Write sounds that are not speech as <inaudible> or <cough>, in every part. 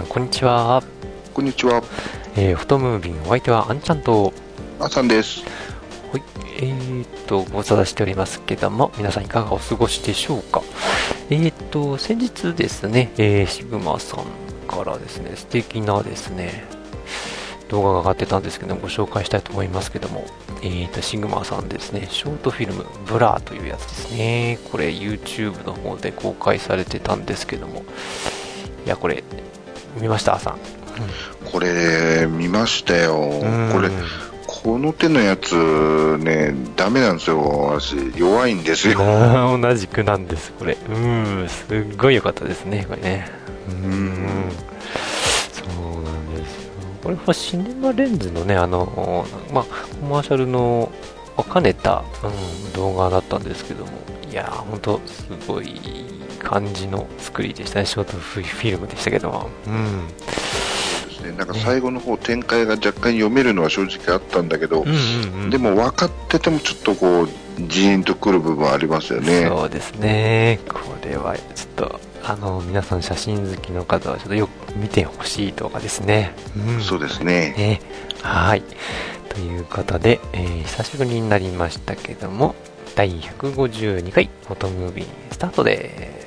さん、こんにちは。こんにちは、えー、フォトムービン、お相手はあんちゃんと、あさんです。はい、えーっと、ご無沙汰しておりますけども、皆さんいかがお過ごしでしょうか。えーっと、先日ですね、えーシグマさんからですね、素敵なですね、動画が上がってたんですけど、ご紹介したいと思いますけども、えーっと、シグマさんですね、ショートフィルム、ブラーというやつですね。これ、YouTube の方で公開されてたんですけども、いや、これ、見ました、さん。これ、見ましたよ。これ、この手のやつね、ダメなんですよ。私、弱いんですよ。<laughs> 同じくなんです、これ。うん、すっごい良かったですね、これね。うん、そうなんですよ。これはシネマレンズのね、あの、まあ、コマーシャルのを兼ねた、うん、動画だったんですけども、いやー、ほんと、すごい感じの作りでしたね、ショートフィルムでしたけども。うん。ですねなんか最後の方、展開が若干読めるのは正直あったんだけど、うんうんうん、でも分かっててもちょっとこう、ジーンとくる部分ありますよね。そうですね。これはちょっと、あの、皆さん写真好きの方はちょっとよく見てほしい動画ですね。うんそうですね。ね。はい。ということで、えー久しぶりになりましたけども、第152回フォトムービースタートです。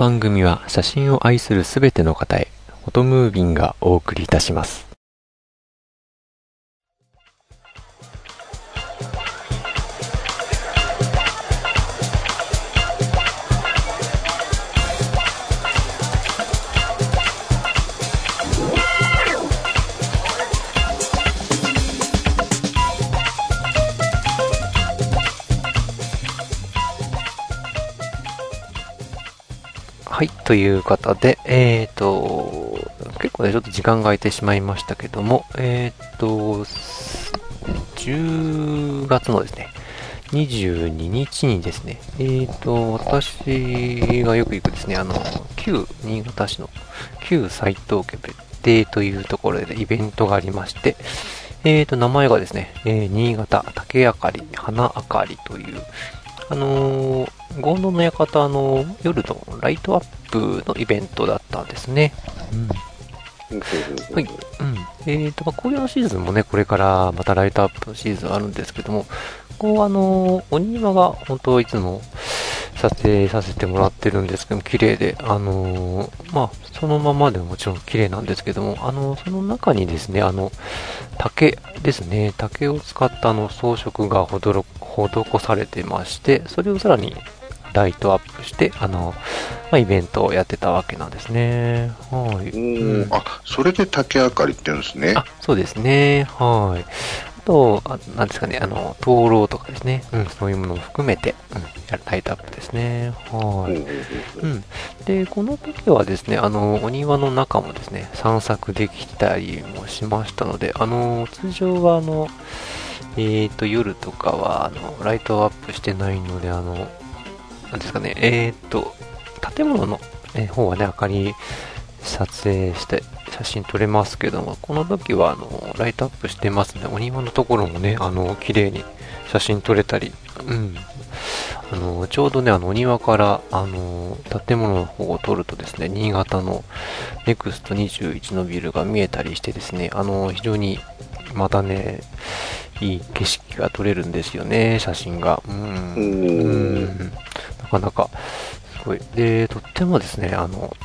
番組は写真を愛するすべての方へ、フォトムービンがお送りいたします。はい、ということで、えーと、結構ね、ちょっと時間が空いてしまいましたけども、えーと、10月のですね、22日にですね、えーと、私がよく行くですね、あの、旧新潟市の旧斎藤家別邸というところでイベントがありまして、えーと、名前がですね、え新潟竹あかり花あかりという、あのー、ゴンドの館の夜のライトアップのイベントだったんですね。はい。うん。えっ、と、まあ、紅葉のシーズンもね、これからまたライトアップのシーズンあるんですけども、こう、あのーお庭が本当いつも撮影させてもらってるんですけども、綺麗で、あのーまあ、そのままでももちろん綺麗なんですけども、あのその中にですね、あの、竹ですね、竹を使ったあの装飾が施されてまして、それをさらにライトアップして、あの、まあ、イベントをやってたわけなんですね。はい。あ、それで竹あかりって言うんですね。あ、そうですね。はい。あと、あなんですかね、あの、灯籠とかですね。うん、そういうものも含めて、うん、やライトアップですね。はい。うん。で、この時はですね、あの、お庭の中もですね、散策できたりもしましたので、あの、通常はあの、えっ、と、夜とかは、あの、ライトアップしてないので、あの、なんですかね、えっ、と、建物の、ね、方はね、明かり撮影して写真撮れますけども、この時はあのライトアップしてますね。お庭のところもね、あの綺麗に写真撮れたり、うん。あのちょうどね、あのお庭からあの建物の方を撮るとですね、新潟のネクスト21のビルが見えたりしてですね、あの非常にまたね、いい景色が撮れるんですよね、写真が。ううーんなかなかすごい。で、とってもですね、あの、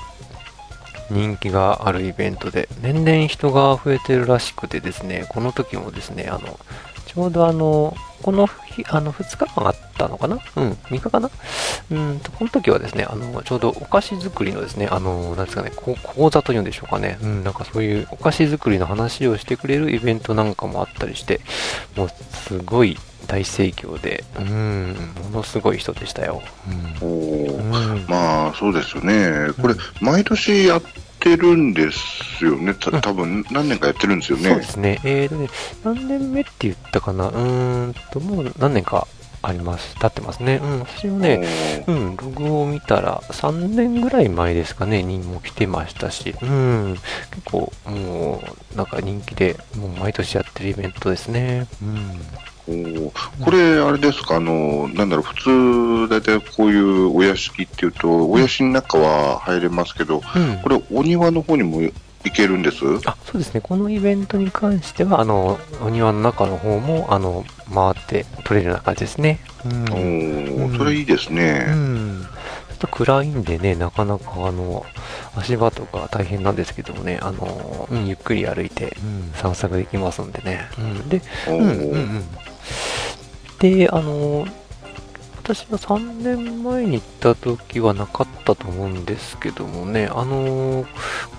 人気があるイベントで、年々人が増えてるらしくてですね、この時もですね、あの、ちょうどあの、この日、あの、2日間あったのかな？うん、3日かな？うんと、この時はですね、あの、ちょうどお菓子作りのですね、あの、なんですかね、講座というんでしょうかね。うん、なんかそういうお菓子作りの話をしてくれるイベントなんかもあったりして、もうすごい大盛況で、うん、ものすごい人でしたよ。うん、おうん、まあ、そうですよね。これ、毎年やってるんですよね。た多分何年かやってるんですよね。そうですね。えーとね、何年目って言ったかな？うーんと、もう何年かあります。経ってますね。うん、私もね、うん、ログを見たら3年ぐらい前ですかね、にも来てましたし、うん、結構もう、なんか人気で、もう毎年やってるイベントですね。うん。おこれ、あれですか、あの、なんだろう、普通、大体こういうお屋敷っていうと、お屋敷の中は入れますけど、うん、これ、お庭の方にも行けるんです？あそうですね、このイベントに関しては、あの、お庭の中の方も、あの、回って取れるような感じですね。うん、おそれいいですね。うん。ちょっと暗いんでね、なかなかあの、足場とか大変なんですけどもね、あの、うん、ゆっくり歩いて、うん、散策できますんでね。うん、で、うん、うん、うん。で、あの、私が3年前に行った時はなかったと思うんですけどもね、あの、今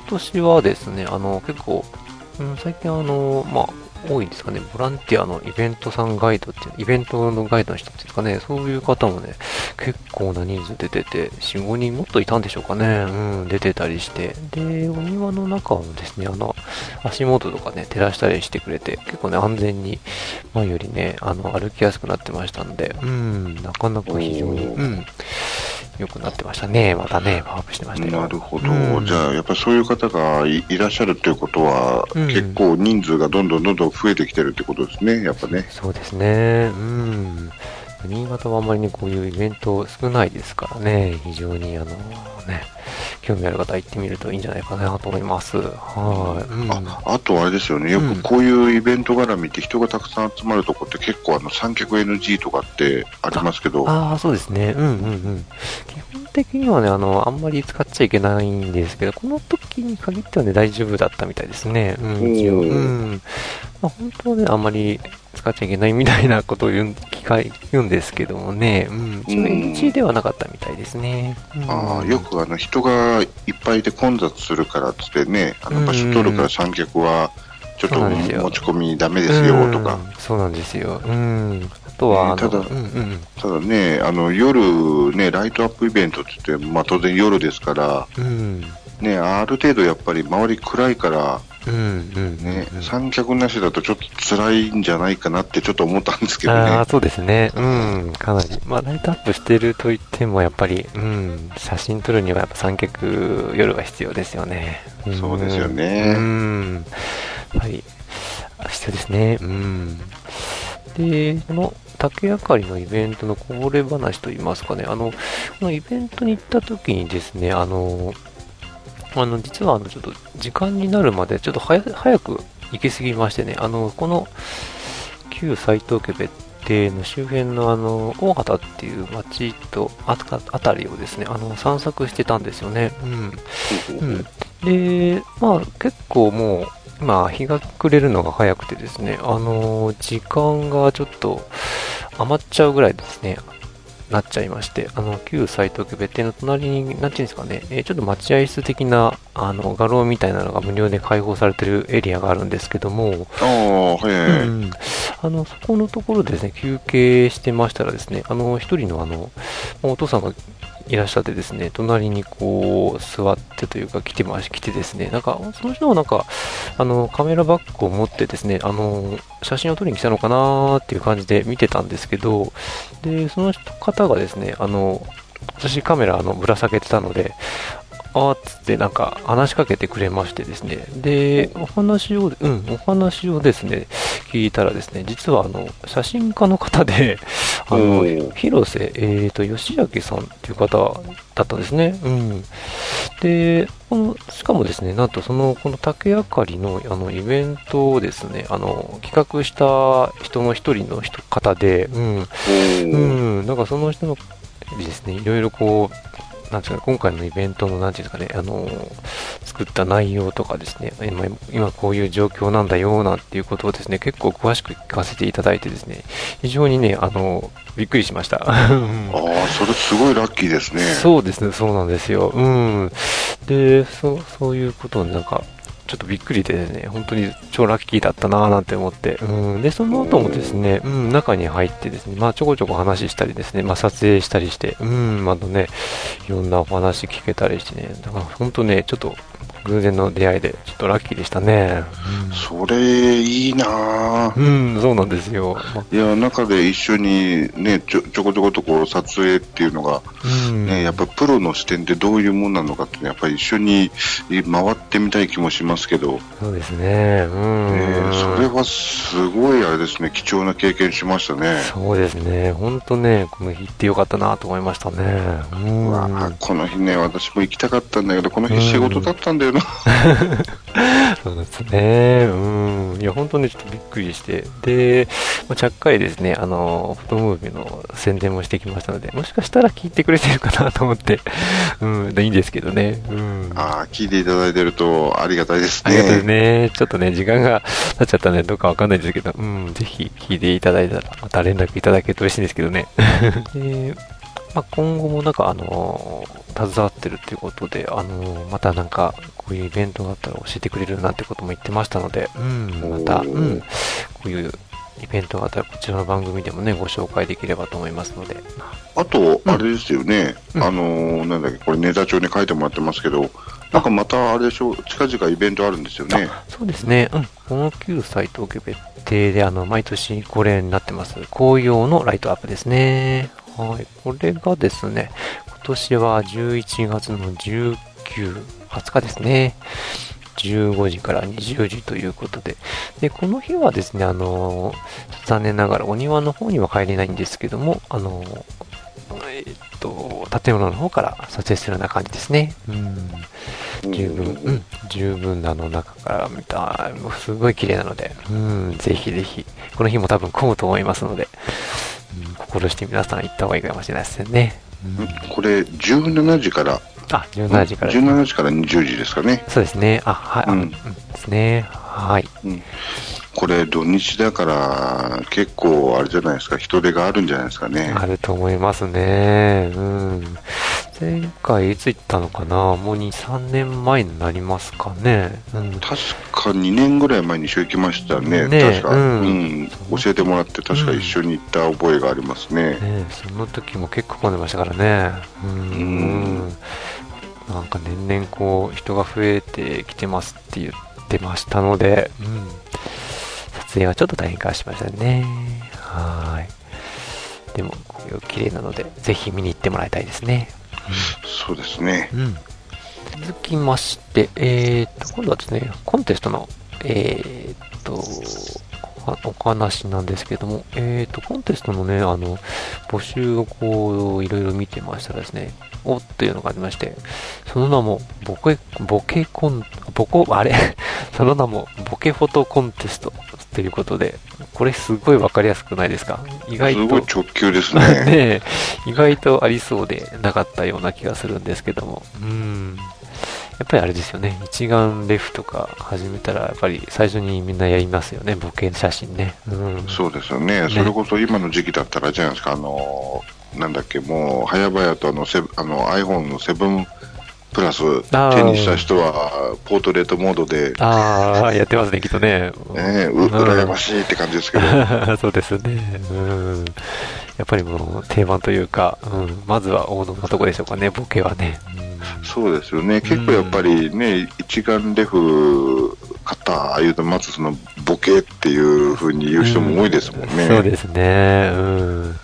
年はですね、あの、結構、うん、最近あの、まあ、多いんですかね、ボランティアのイベントさんガイドっていう、イベントのガイドの人っていうかね、そういう方もね、結構な人数出てて、4、5人もっといたんでしょうかね、うん、出てたりして、で、お庭の中もですね、あの、足元とかね、照らしたりしてくれて、結構ね、安全に、前よりね、あの、歩きやすくなってましたんで、うん、なかなか非常に、うん、良くなってましたね。またね、パワーアップしてましたよ。なるほど。うん、じゃあ、やっぱりそういう方がいらっしゃるということは、うん、結構人数がどんどんどんどん増えてきてるってことですね、やっぱね。そうですね。うん。新潟はあんまりね、こういうイベント少ないですからね、非常にあの、ね、興味ある方は行ってみるといいんじゃないかなと思います。はい。うん、ああとあれですよね、よくこういうイベント絡みって人がたくさん集まるとこって結構あの三脚 NG とかってありますけど。ああ、そうですね。うんうんうん。基本的にはね、あの、あんまり使っちゃいけないんですけど、この時に限ってはね、大丈夫だったみたいですね。うん、一応。うん。まあ、本当はね、あんまり使っちゃいけないみたいなことを言う機会言うんですけどもね、うん、一応 NG ではなかったみたいですね。うん、ああ、よくあの人がいっぱいで混雑するからっつってね、あの場所取るから三脚は、ちょっと持ち込みダメですよとか。そうなんですよ。うん。あとは、ただ、うんうん、ただね、あの夜ね、ライトアップイベントって言って、まあ当然夜ですから、うん、ね、ある程度やっぱり周り暗いから、ね、三脚なしだとちょっと辛いんじゃないかなってちょっと思ったんですけどね。あそうですね。うん、かなり。まあ、ライトアップしてると言っても、やっぱり、うん、写真撮るにはやっぱ三脚夜は必要ですよね。うん、そうですよね。うん。はい。必要ですね。うん。で、この竹あかりのイベントのこぼれ話といいますかね、あの、このイベントに行った時にですね、あの、あの、実はあの、ちょっと時間になるまで、ちょっと早く行き過ぎましてね、あの、この、旧斎藤家別邸の周辺のあの、大畑っていう町とあたりをですね、あの、散策してたんですよね。うん。うん。で、まあ、結構もう、今、日が暮れるのが早くてですね、あの、時間がちょっと余っちゃうぐらいですね、なっちゃいまして、あの、旧斎藤家別邸の隣に、なんていうんですかね、えー、ちょっと待合室的な、あの、画廊みたいなのが無料で開放されてるエリアがあるんですけども、ああ、はい、うん、あの、そこのところでですね、休憩してましたらですね、あの、一人のあの、お父さんがいらっしゃってですね、隣にこう、座ってというか来てまし、来てですね、なんか、その人はなんか、あの、カメラバッグを持ってですね、あの、写真を撮りに来たのかなっていう感じで見てたんですけど、で、その方がですね、あの、私カメラあのぶら下げてたので、あーっつってなんか話しかけてくれましてですね。で、お話を、うん、お話をですね、聞いたらですね、実はあの、写真家の方で、あの、広瀬、えっ、ー、と、吉明さんっていう方だったんですね。うん。で、この、しかもですね、なんとその、この竹あかりの、あの、イベントをですね、あの、企画した人の一人の人方で、うん。うん、なんかその人のですね、いろいろこう、なんていうか、今回のイベントの、なんていうんですかね、あの、作った内容とかですね、今今こういう状況なんだよなんていうことをですね、結構詳しく聞かせていただいてですね、非常にね、あの、びっくりしました。ああ、それすごいラッキーですね。そうですね、そうなんですよ。うん。で、そう、そういうことをなんか、ちょっとびっくりでね、本当に超ラッキーだったなぁなんて思って、うん、で、その後もですね、うん、中に入ってですね、まあちょこちょこ話したりですね、まあ撮影したりして、うん、またね、いろんなお話聞けたりしてね、だから本当ね、ちょっと偶然の出会いで、ちょっとラッキーでしたね。うん、それ、いいなうん、そうなんですよ。いや、中で一緒にね、ちょちょこちょことこう撮影っていうのが、うん、ね、やっぱプロの視点でどういうもんなのかって、やっぱり一緒に回ってみたい気もしますけど。そうですね。うん。えー、それはすごいあれですね、貴重な経験しましたね。そうですね。本当ね、この日行ってよかったなと思いましたね。うん。わこの日ね、私も行きたかったんだけど、この日仕事だったんだよな。<laughs> そうですね。うん。いや、本当にちょっとびっくりして。で、まあ、ちゃっかりですね、あの、フォトムービーの宣伝もしてきましたので、もしかしたら聞いてくれてるかなと思って、うん、いいんですけどね。うん。ああ、聞いていただいてるとありがたいですね。ありがたいですね。ちょっとね、時間が経っちゃったんで、どうかわかんないですけど、うん、ぜひ聞いていただいたら、また連絡いただけると嬉しいんですけどね。<laughs> でまあ、今後もなんかあのー、携わってるっていうことで、あのー、またなんか、こういうイベントがあったら教えてくれるなんてことも言ってましたので、うん、また、うん、こういうイベントがあったらこちらの番組でもね、ご紹介できればと思いますので。あと、あれですよね、うん、あのー、なんだっけ、これネタ帳に書いてもらってますけど、なんかまたあれでしょう、近々イベントあるんですよね。そうですね、うん。この旧サイト別定で、あの、毎年恒例になってます、紅葉のライトアップですね。はい。これがですね、今年は11月の19、20日ですね。15時から20時ということで。で、この日はですね、あの、残念ながらお庭の方には帰れないんですけども、あの、えっと、建物の方から撮影するような感じですね。うん。十分、うん、十分あの中から見た、すごい綺麗なので、うん、ぜひぜひ、この日も多分混むと思いますので、うん、心して皆さん行った方がいいかもしれないですね。うん、これ、17時からあ、17時から、ね。17時から20時ですかね。そうですね。あ、はい。うん、ですね。はい。うんこれ土日だから結構あれじゃないですか人手があるんじゃないですかねあると思いますねうん前回いつ行ったのかなもう2、3年前になりますかね、うん、確か2年ぐらい前に一緒行きましたね、ね確か、うん、うん、教えてもらって確か一緒に行った覚えがありますね。うん、ねその時も結構混んでましたからね。うん、なんか年々こう人が増えてきてますって言ってましたので、うん、撮影はちょっと大変化しましたね。はい。でも綺麗なのでぜひ見に行ってもらいたいですね。そうですね。うん。続きまして、えー、と、今度はですね、コンテストの、えー、と、お話なんですけども、えーと、コンテストのね、あの、募集をこう、いろいろ見てましたらですね、おっていうのがありまして、その名も、ボケ、ボケコン、ボコ、あれ？<laughs> その名も、ボケフォトコンテストということで、これすごいわかりやすくないですか？意外と。すごい直球ですね。<laughs> ね意外とありそうでなかったような気がするんですけども。うん。やっぱりあれですよね。一眼レフとか始めたら、やっぱり最初にみんなやりますよね。ボケ写真ね。うん。そうですよね。ね。それこそ今の時期だったらじゃないですか、あの、なんだっけ、もう、早々とあの、セあの iPhone の7プラス手にした人はポートレートモードでああやってますねきっとね。ねう羨ましいって感じですけど。<laughs> そうですね。うん。やっぱりもう定番というか、うん、まずは王道なとこでしょうかねボケはね、うん、そうですよね。結構やっぱりね、一眼レフ買ったいうとまずそのボケっていうふうに言う人も多いですもんね、うん、そうですね。うん。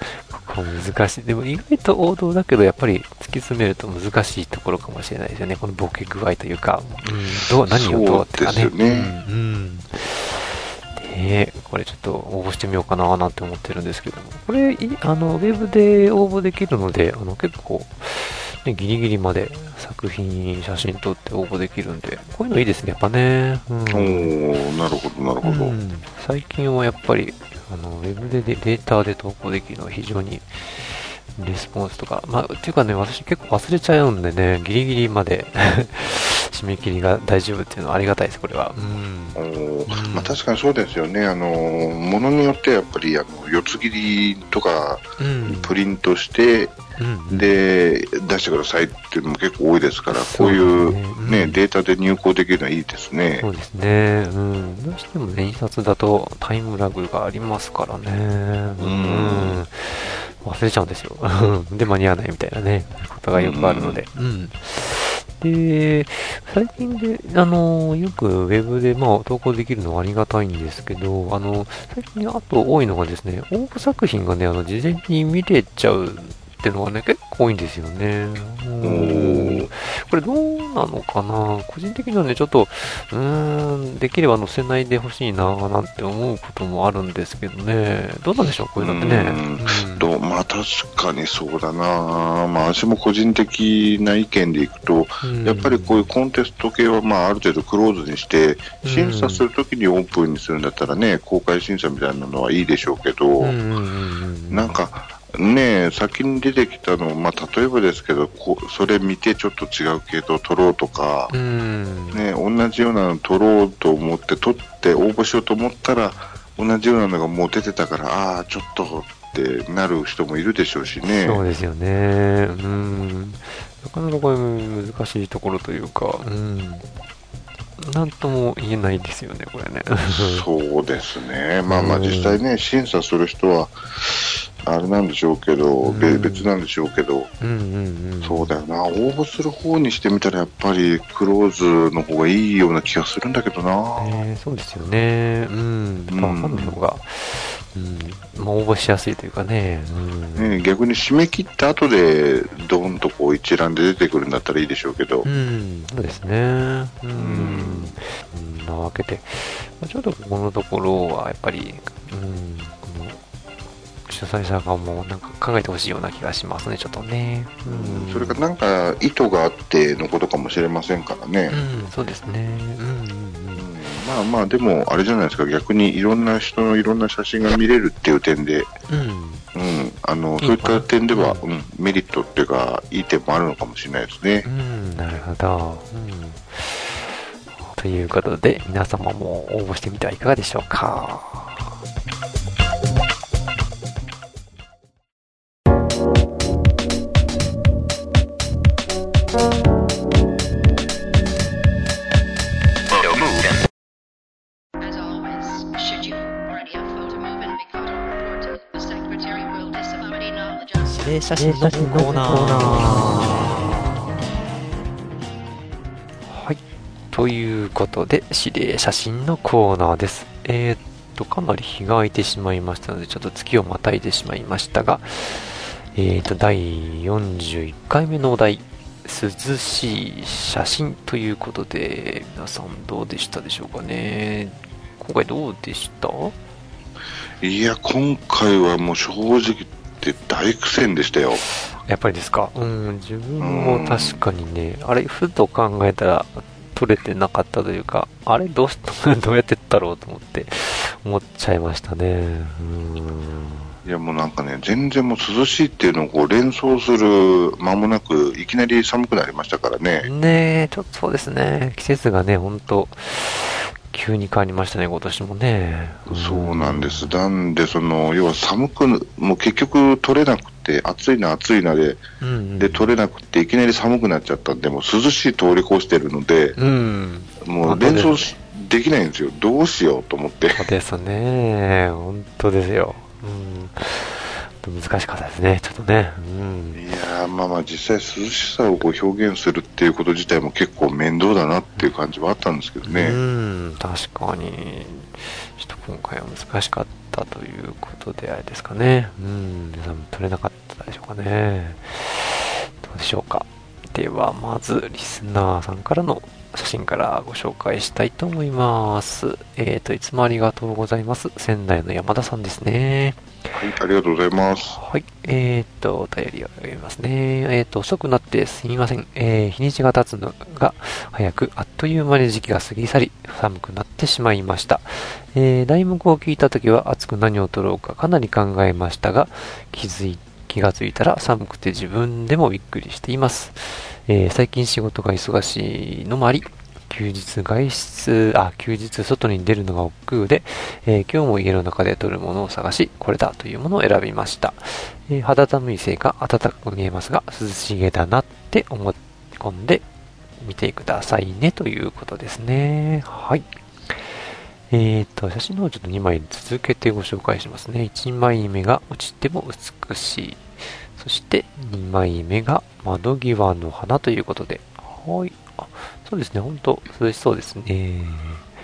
難しい。でも意外と王道だけど、やっぱり突き詰めると難しいところかもしれないですよね。このボケ具合というか、うん、どう、何をどうってかね。ね。うん、うんね。これちょっと応募してみようかななんて思ってるんですけども、これ、あの、ウェブで応募できるので、あの、結構、ね、ギリギリまで作品、写真撮って応募できるんで、こういうのいいですね、やっぱね。うん、おなるほど、なるほど、うん、最近はやっぱり、あの、ウェブでデータで投稿できるのは非常にレスポンスとか、まあ、っていうかね、私結構忘れちゃうんでね、ギリギリまで <laughs> 締め切りが大丈夫っていうのはありがたいです、これは。うん、まあ、確かにそうですよね、あのものによってやっぱりあの四つ切りとかプリントして、うん、で出してくださいっていうのも結構多いですから、こういうね、ね、うん、データで入稿できるのはいいですね。そうですね、うん、どうしてもね、印刷だとタイムラグがありますからね。うん忘れちゃうんですよ。<laughs> で、間に合わないみたいなね、ことがよくあるので。うん。で、最近で、あの、よくウェブで、まあ、投稿できるのはありがたいんですけど、あの、最近あと多いのがですね、応募作品がね、あの、事前に見れちゃうっていうのがね、結構多いんですよね。これどうなのかな？個人的にはね、ちょっと、うーん、できれば載せないでほしいななんて思うこともあるんですけどね。どうなんでしょう？こういうのってね。うん、まあ確かにそうだな。まあ私も個人的な意見でいくと、やっぱりこういうコンテスト系はまあある程度クローズにして、審査するときにオープンにするんだったらね、公開審査みたいなのはいいでしょうけど、なんか、ね先に出てきたの、まあ、例えばですけどこそれ見てちょっと違う系統取ろうとか、ね、同じようなの取ろうと思って取って応募しようと思ったら同じようなのがもう出てたからああちょっとってなる人もいるでしょうしね。そうですよね。うん。なかなかこれ難しいところというかうんなんとも言えないですよね、これね。そうですね。まあまあ実際ね、審査する人は、あれなんでしょうけど、うん、別なんでしょうけど、うんうんうん、そうだよな、応募する方にしてみたら、やっぱりクローズの方がいいような気がするんだけどな。えー、そうですよね。うん。ファンの方が、うん、まあ、応募しやすいというかね。うん、ね逆に締め切った後で、どんとこう一覧で出てくるんだったらいいでしょうけど。うん、そうですね。うん。うん、なわけで、ちょっとここのところは、やっぱり、うん、主催者側もなんか考えてほしいような気がしますね、ちょっとね。うん、それかなんか意図があってのことかもしれませんからね。うん、そうですね。うん、うん、まあまあ、でも、あれじゃないですか、逆にいろんな人のいろんな写真が見れるっていう点で、うん、うん、あのそういった点では、うん、メリットっていうか、いい点もあるのかもしれないですね。うん、なるほど。うんということで、皆様も応募してみてはいかがでしょうか。写真のコーナー。はい。ということで、指令写真のコーナーです。えー、っと、かなり日が空いてしまいましたので、ちょっと月をまたいでしまいましたが、えー、っと、第41回目のお題、涼しい写真ということで、皆さんどうでしたでしょうかね。今回どうでした？いや、今回はもう正直って大苦戦でしたよ。やっぱりですか？うん、自分も確かにね、あれ、ふと考えたら、取れてなかったというか、あれどうし、<laughs> どうやってったろうと思って、思っちゃいましたね。うん。いやもうなんかね、全然もう涼しいっていうのをこう連想する間もなく、いきなり寒くなりましたからね。ねちょっとそうですね。季節がね、本当急に変わりましたね、今年もね。そうなんです。なんで、その、要は寒く、もう結局取れなくて、暑いな暑いなで、うんうん、で、取れなくて、いきなり寒くなっちゃったんで、もう涼しい通り越してるので、うん、もう連想できないんですよ。どうしようと思って。そうですね。本当ですよ。うん難しかったですね、ちょっとね。うん、いやまあまあ実際涼しさをこう表現するっていうこと自体も結構面倒だなっていう感じはあったんですけどね。うん、確かに。ちょっと今回は難しかったということであれですかね。うん、皆さんも撮れなかったでしょうかね。どうでしょうか。では、まず、リスナーさんからの写真からご紹介したいと思います。えっ、ー、と、いつもありがとうございます。仙台の山田さんですね。はい、ありがとうございます。はい、えー、っと、お便りを読みますね。えー、っと、遅くなってすみません。えー、日にちが経つのが早く、あっという間に時期が過ぎ去り、寒くなってしまいました。えー、題目を聞いたときは、熱く何を取ろうかかなり考えましたが、気づい気がついたら寒くて自分でもびっくりしています。えー、最近仕事が忙しいのもあり、休日外出、あ、休日外に出るのが億劫で、えー、今日も家の中で撮るものを探し、これだというものを選びました。えー、肌寒いせいか暖かく見えますが、涼しげだなって思い込んでみてくださいねということですね。はい。えーと、写真の方ちょっと2枚続けてご紹介しますね。1枚目が落ちても美しい。そして2枚目が窓際の花ということで。はい。あ、そうですね。本当涼しそうですね。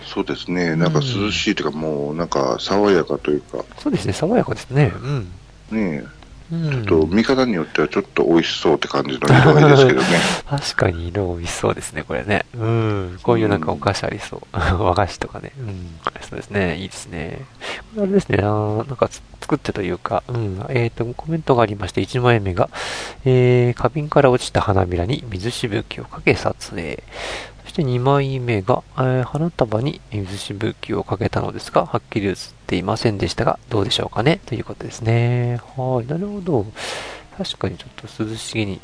そうですね。なんか涼しいというか、うん、もうなんか爽やかというか。そうですね。爽やかですね。うん。ねえ。ちょっと見方によってはちょっと美味しそうって感じの色合いですけどね。<laughs> 確かに色美味しそうですね、これね。うん。こういうなんかお菓子ありそう。和菓子とかね。うん。そうですね。いいですね。あれですね。あなんか作ってというか、うん。えっ、ー、と、コメントがありまして、1枚目が、えー、花瓶から落ちた花びらに水しぶきをかけ撮影。そして2枚目が、えー、花束に水しぶきをかけたのですが、はっきり映っていませんでしたが、どうでしょうかね？ということですね。はい、なるほど。確かにちょっと涼しげに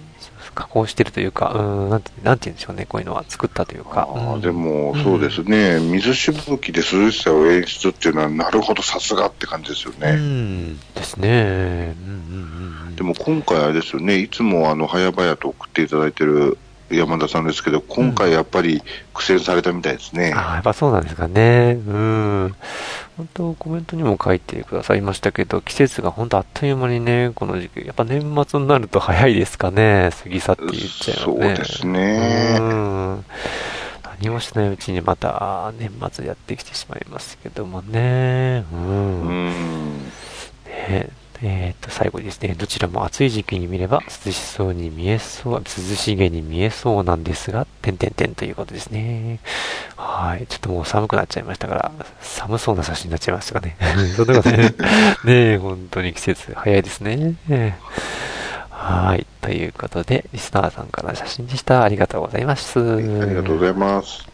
加工してるというか、うん、なんて、なんて言うんでしょうね、こういうのは作ったというか。あでも、そうですね、うん、水しぶきで涼しさを演出っていうのは、なるほど、さすがって感じですよね。うん、ですね。うんうんうん、でも今回あれですよね、いつもあの、早々と送っていただいてる山田さんですけど、今回やっぱり苦戦されたみたいですね。うん、あやっぱそうなんですかね。うん。本当、コメントにも書いてくださいましたけど、季節が本当あっという間にね、この時期、やっぱ年末になると早いですかね。過ぎ去って言っちゃうね。そうですね。うん。何もしないうちにまた年末やってきてしまいますけどもね。うん。うんねえー、っと、最後ですね、どちらも暑い時期に見れば涼しそうに見えそう、涼しげに見えそうなんですが、てんてんてんということですね。はい。ちょっともう寒くなっちゃいましたから、寒そうな写真になっちゃいましたかね。<laughs> そんなことね。<laughs> ねえ、本当に季節早いですね。はい。ということで、リスナーさんから写真でした。ありがとうございます。ありがとうございます。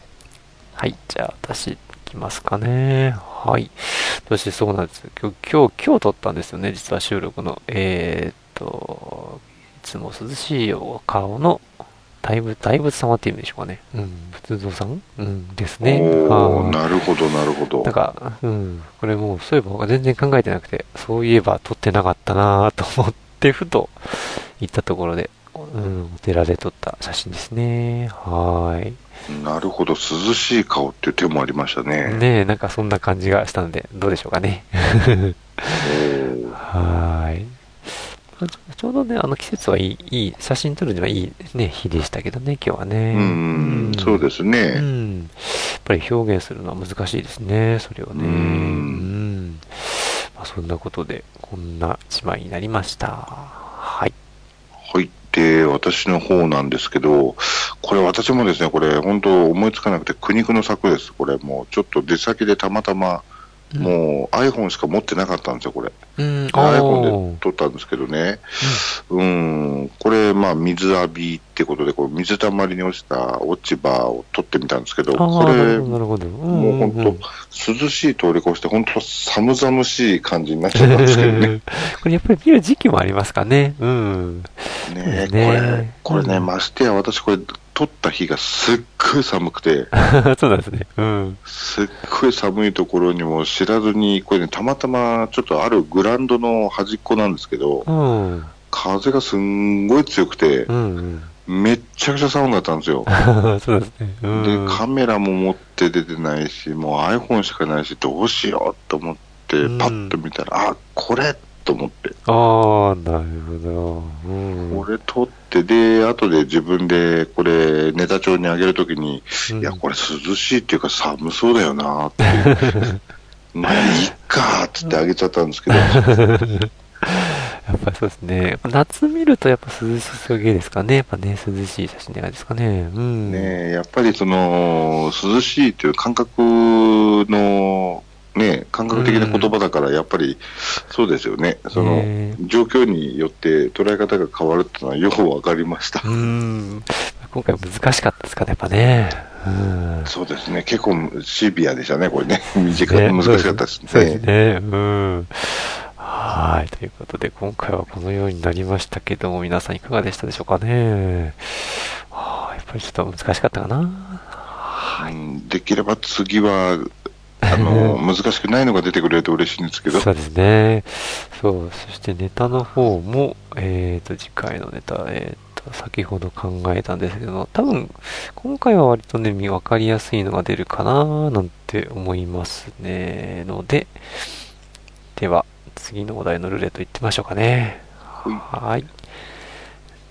はい。じゃあ、私、きますかね。はい。そしてそうなんです今日、今日、今日撮ったんですよね、実は収録の。えー、っと、いつも涼しいお顔の大仏、大仏様っていうんでしょうかね。うん、仏像さん？うん、ですね。おなるほど、なるほど。なんか、うん、これもう、そういえば全然考えてなくて、そういえば撮ってなかったなと思って、ふと行ったところで、うん、お寺で撮った写真ですね。はい。なるほど、涼しい顔っていう手もありましたね。ねえ、なんかそんな感じがしたので、どうでしょうかね。<laughs> はい。ちょうどね、あの季節はいい、いい、写真撮るにはいいね、日でしたけどね、今日はね。うん、うんそうですね。うん。やっぱり表現するのは難しいですね、それをね。うん。まあ、そんなことで、こんな一枚になりました。はい。はい。で、私の方なんですけど、これ私もですね、これ本当思いつかなくて苦肉の策です。これもうちょっと出先でたまたま、もう iPhone しか持ってなかったんですよ、これ。うん、iPhone で撮ったんですけどね。うん、ん、これ、まあ、水浴びってことで、こう水たまりに落ちた落ち葉を撮ってみたんですけど、これ、もう本当、涼しい通り越して、本当、寒々しい感じになっちゃったんですけどね。<laughs> これやっぱり見る時期もありますかね。うん。ねこれ、これね、ましてや私、これ、撮った日がすっごい寒くて。<laughs> そうなんですね。うん。すっごい寒いところにも知らずに、これね、たまたまちょっとあるグラウンドの端っこなんですけど、うん、風がすんごい強くて、うんうん、めっちゃくちゃ寒かったんですよ。<laughs> そうですね、うん、で、カメラも持って出てないし、もう iPhone しかないし、どうしようと思って、パッと見たら、あ、これと思って。ああ、なるほど。うん、これ撮って、で、後で自分でこれネタ帳にあげるときに、うん、いや、これ涼しいっていうか寒そうだよなって。<laughs> まあ、いいかっつってあげちゃったんですけど。<laughs> やっぱりそうですね。夏見るとやっぱ涼しすぎですかね。やっぱね、涼しい写真じゃないですかね。うん。ねやっぱりその、涼しいという感覚のね、感覚的な言葉だから、やっぱりそうですよね、その状況によって捉え方が変わるっていうのはよく分かりました。うん今回難しかったですかね、やっぱね。うんそうですね、結構シビアでしたね、これね、短く難しかったですね。そうですね。うん。ははい、ということで、今回はこのようになりましたけども、皆さんいかがでしたでしょうかね。はあ、やっぱりちょっと難しかったかな。はい、できれば次は、あの、難しくないのが出てくれると嬉しいんですけど。そうですね。そう、そしてネタの方も、えっ、ー、と、次回のネタ、えっ、ー、と、先ほど考えたんですけど、多分、今回は割とね、わかりやすいのが出るかななんて思いますね。ので、では、次のお題のルーレットいってみましょうかね。はい。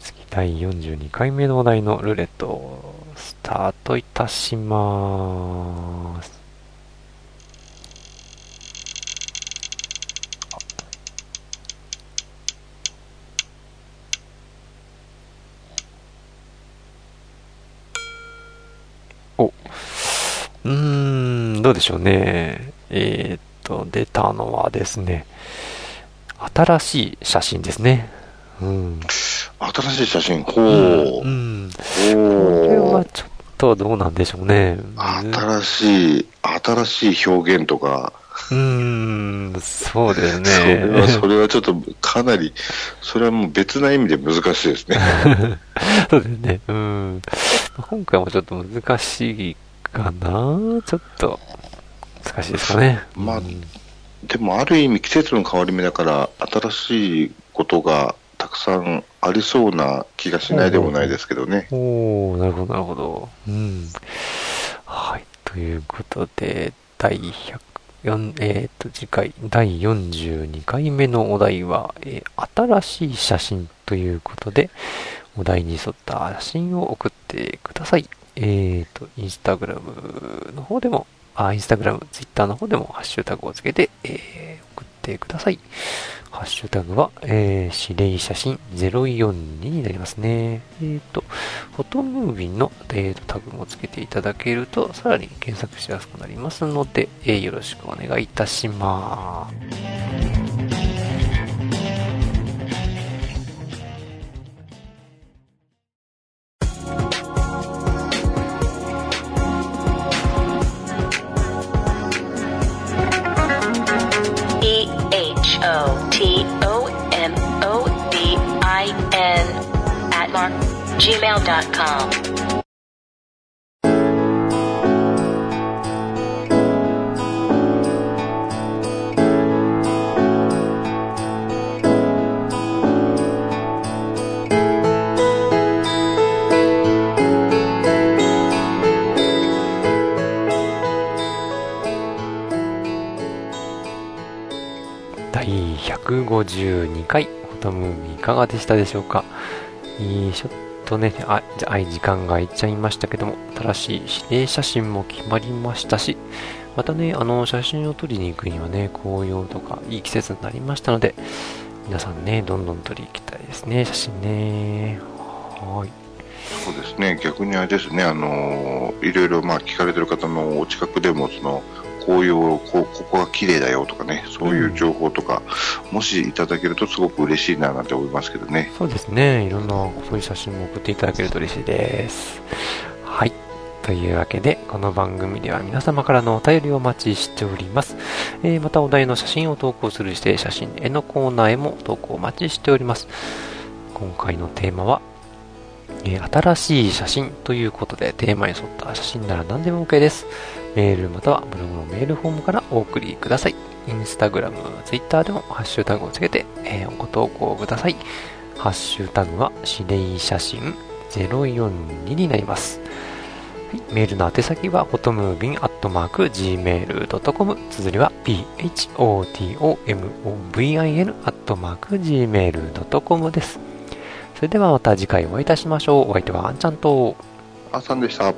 次、第42回目のお題のルーレット、スタートいたします。ーん、どうでしょうね。えー、っと、出たのはですね、新しい写真ですね。うん。新しい写真、ほう。うん。これはちょっとどうなんでしょうね。新しい、新しい表現とか。うん、そうですね。それは、それはちょっとかなり、それはもう別な意味で難しいですね。<laughs> そうですね。うん。今回もちょっと難しいかなちょっと、難しいですかね。まあ、でもある意味季節の変わり目だから、新しいことがたくさんありそうな気がしないでもないですけどね。おおなるほど、なるほど。うん。はい。ということで、第104、えっ、ー、と、次回、第42回目のお題は、えー、新しい写真ということで、お題に沿った写真を送ってください。えっ、ー、と、インスタグラムの方でもあ、インスタグラム、ツイッターの方でもハッシュタグをつけて、えー、送ってください。ハッシュタグは、えー、指令写真042になりますね。えっ、ー、と、フォトムービーの、えーと、タグもつけていただけると、さらに検索しやすくなりますので、えー、よろしくお願いいたします。O T O M O D I N at mark gmail.com. トムービーいかがでしたでしょうか？いいショッとね、あ、じゃあ、時間がいっちゃいましたけども、新しい指定写真も決まりましたし、またね、あの、写真を撮りに行くにはね、紅葉とかいい季節になりましたので、皆さんね、どんどん撮りに行きたいですね、写真ね。はい。そうですね、逆にあれですね、あの、いろいろまあ聞かれてる方のお近くでも、その、紅葉こここが綺麗だよとかねそういう情報とか、うん、もしいただけるとすごく嬉しいななんて思いますけどねそうですねいろんなそういう写真も送っていただけると嬉しいですはいというわけで、この番組では皆様からのお便りをお待ちしております。えー、またお題の写真を投稿する指定写真へのコーナーへも投稿お待ちしております。今回のテーマは、えー、新しい写真ということでテーマに沿った写真なら何でも OK です。メールまたはブログのメールフォームからお送りください。インスタグラム、ツイッターでもハッシュタグをつけて、えー、ご投稿ください。ハッシュタグは指令写真042になります。はい、メールの宛先は、フォトムービンアットマーク gmail.com。綴りは、photomobin アットマーク gmail.com です。それではまた次回お会いいたしましょう。お相手はあんちゃんと、あさんでした。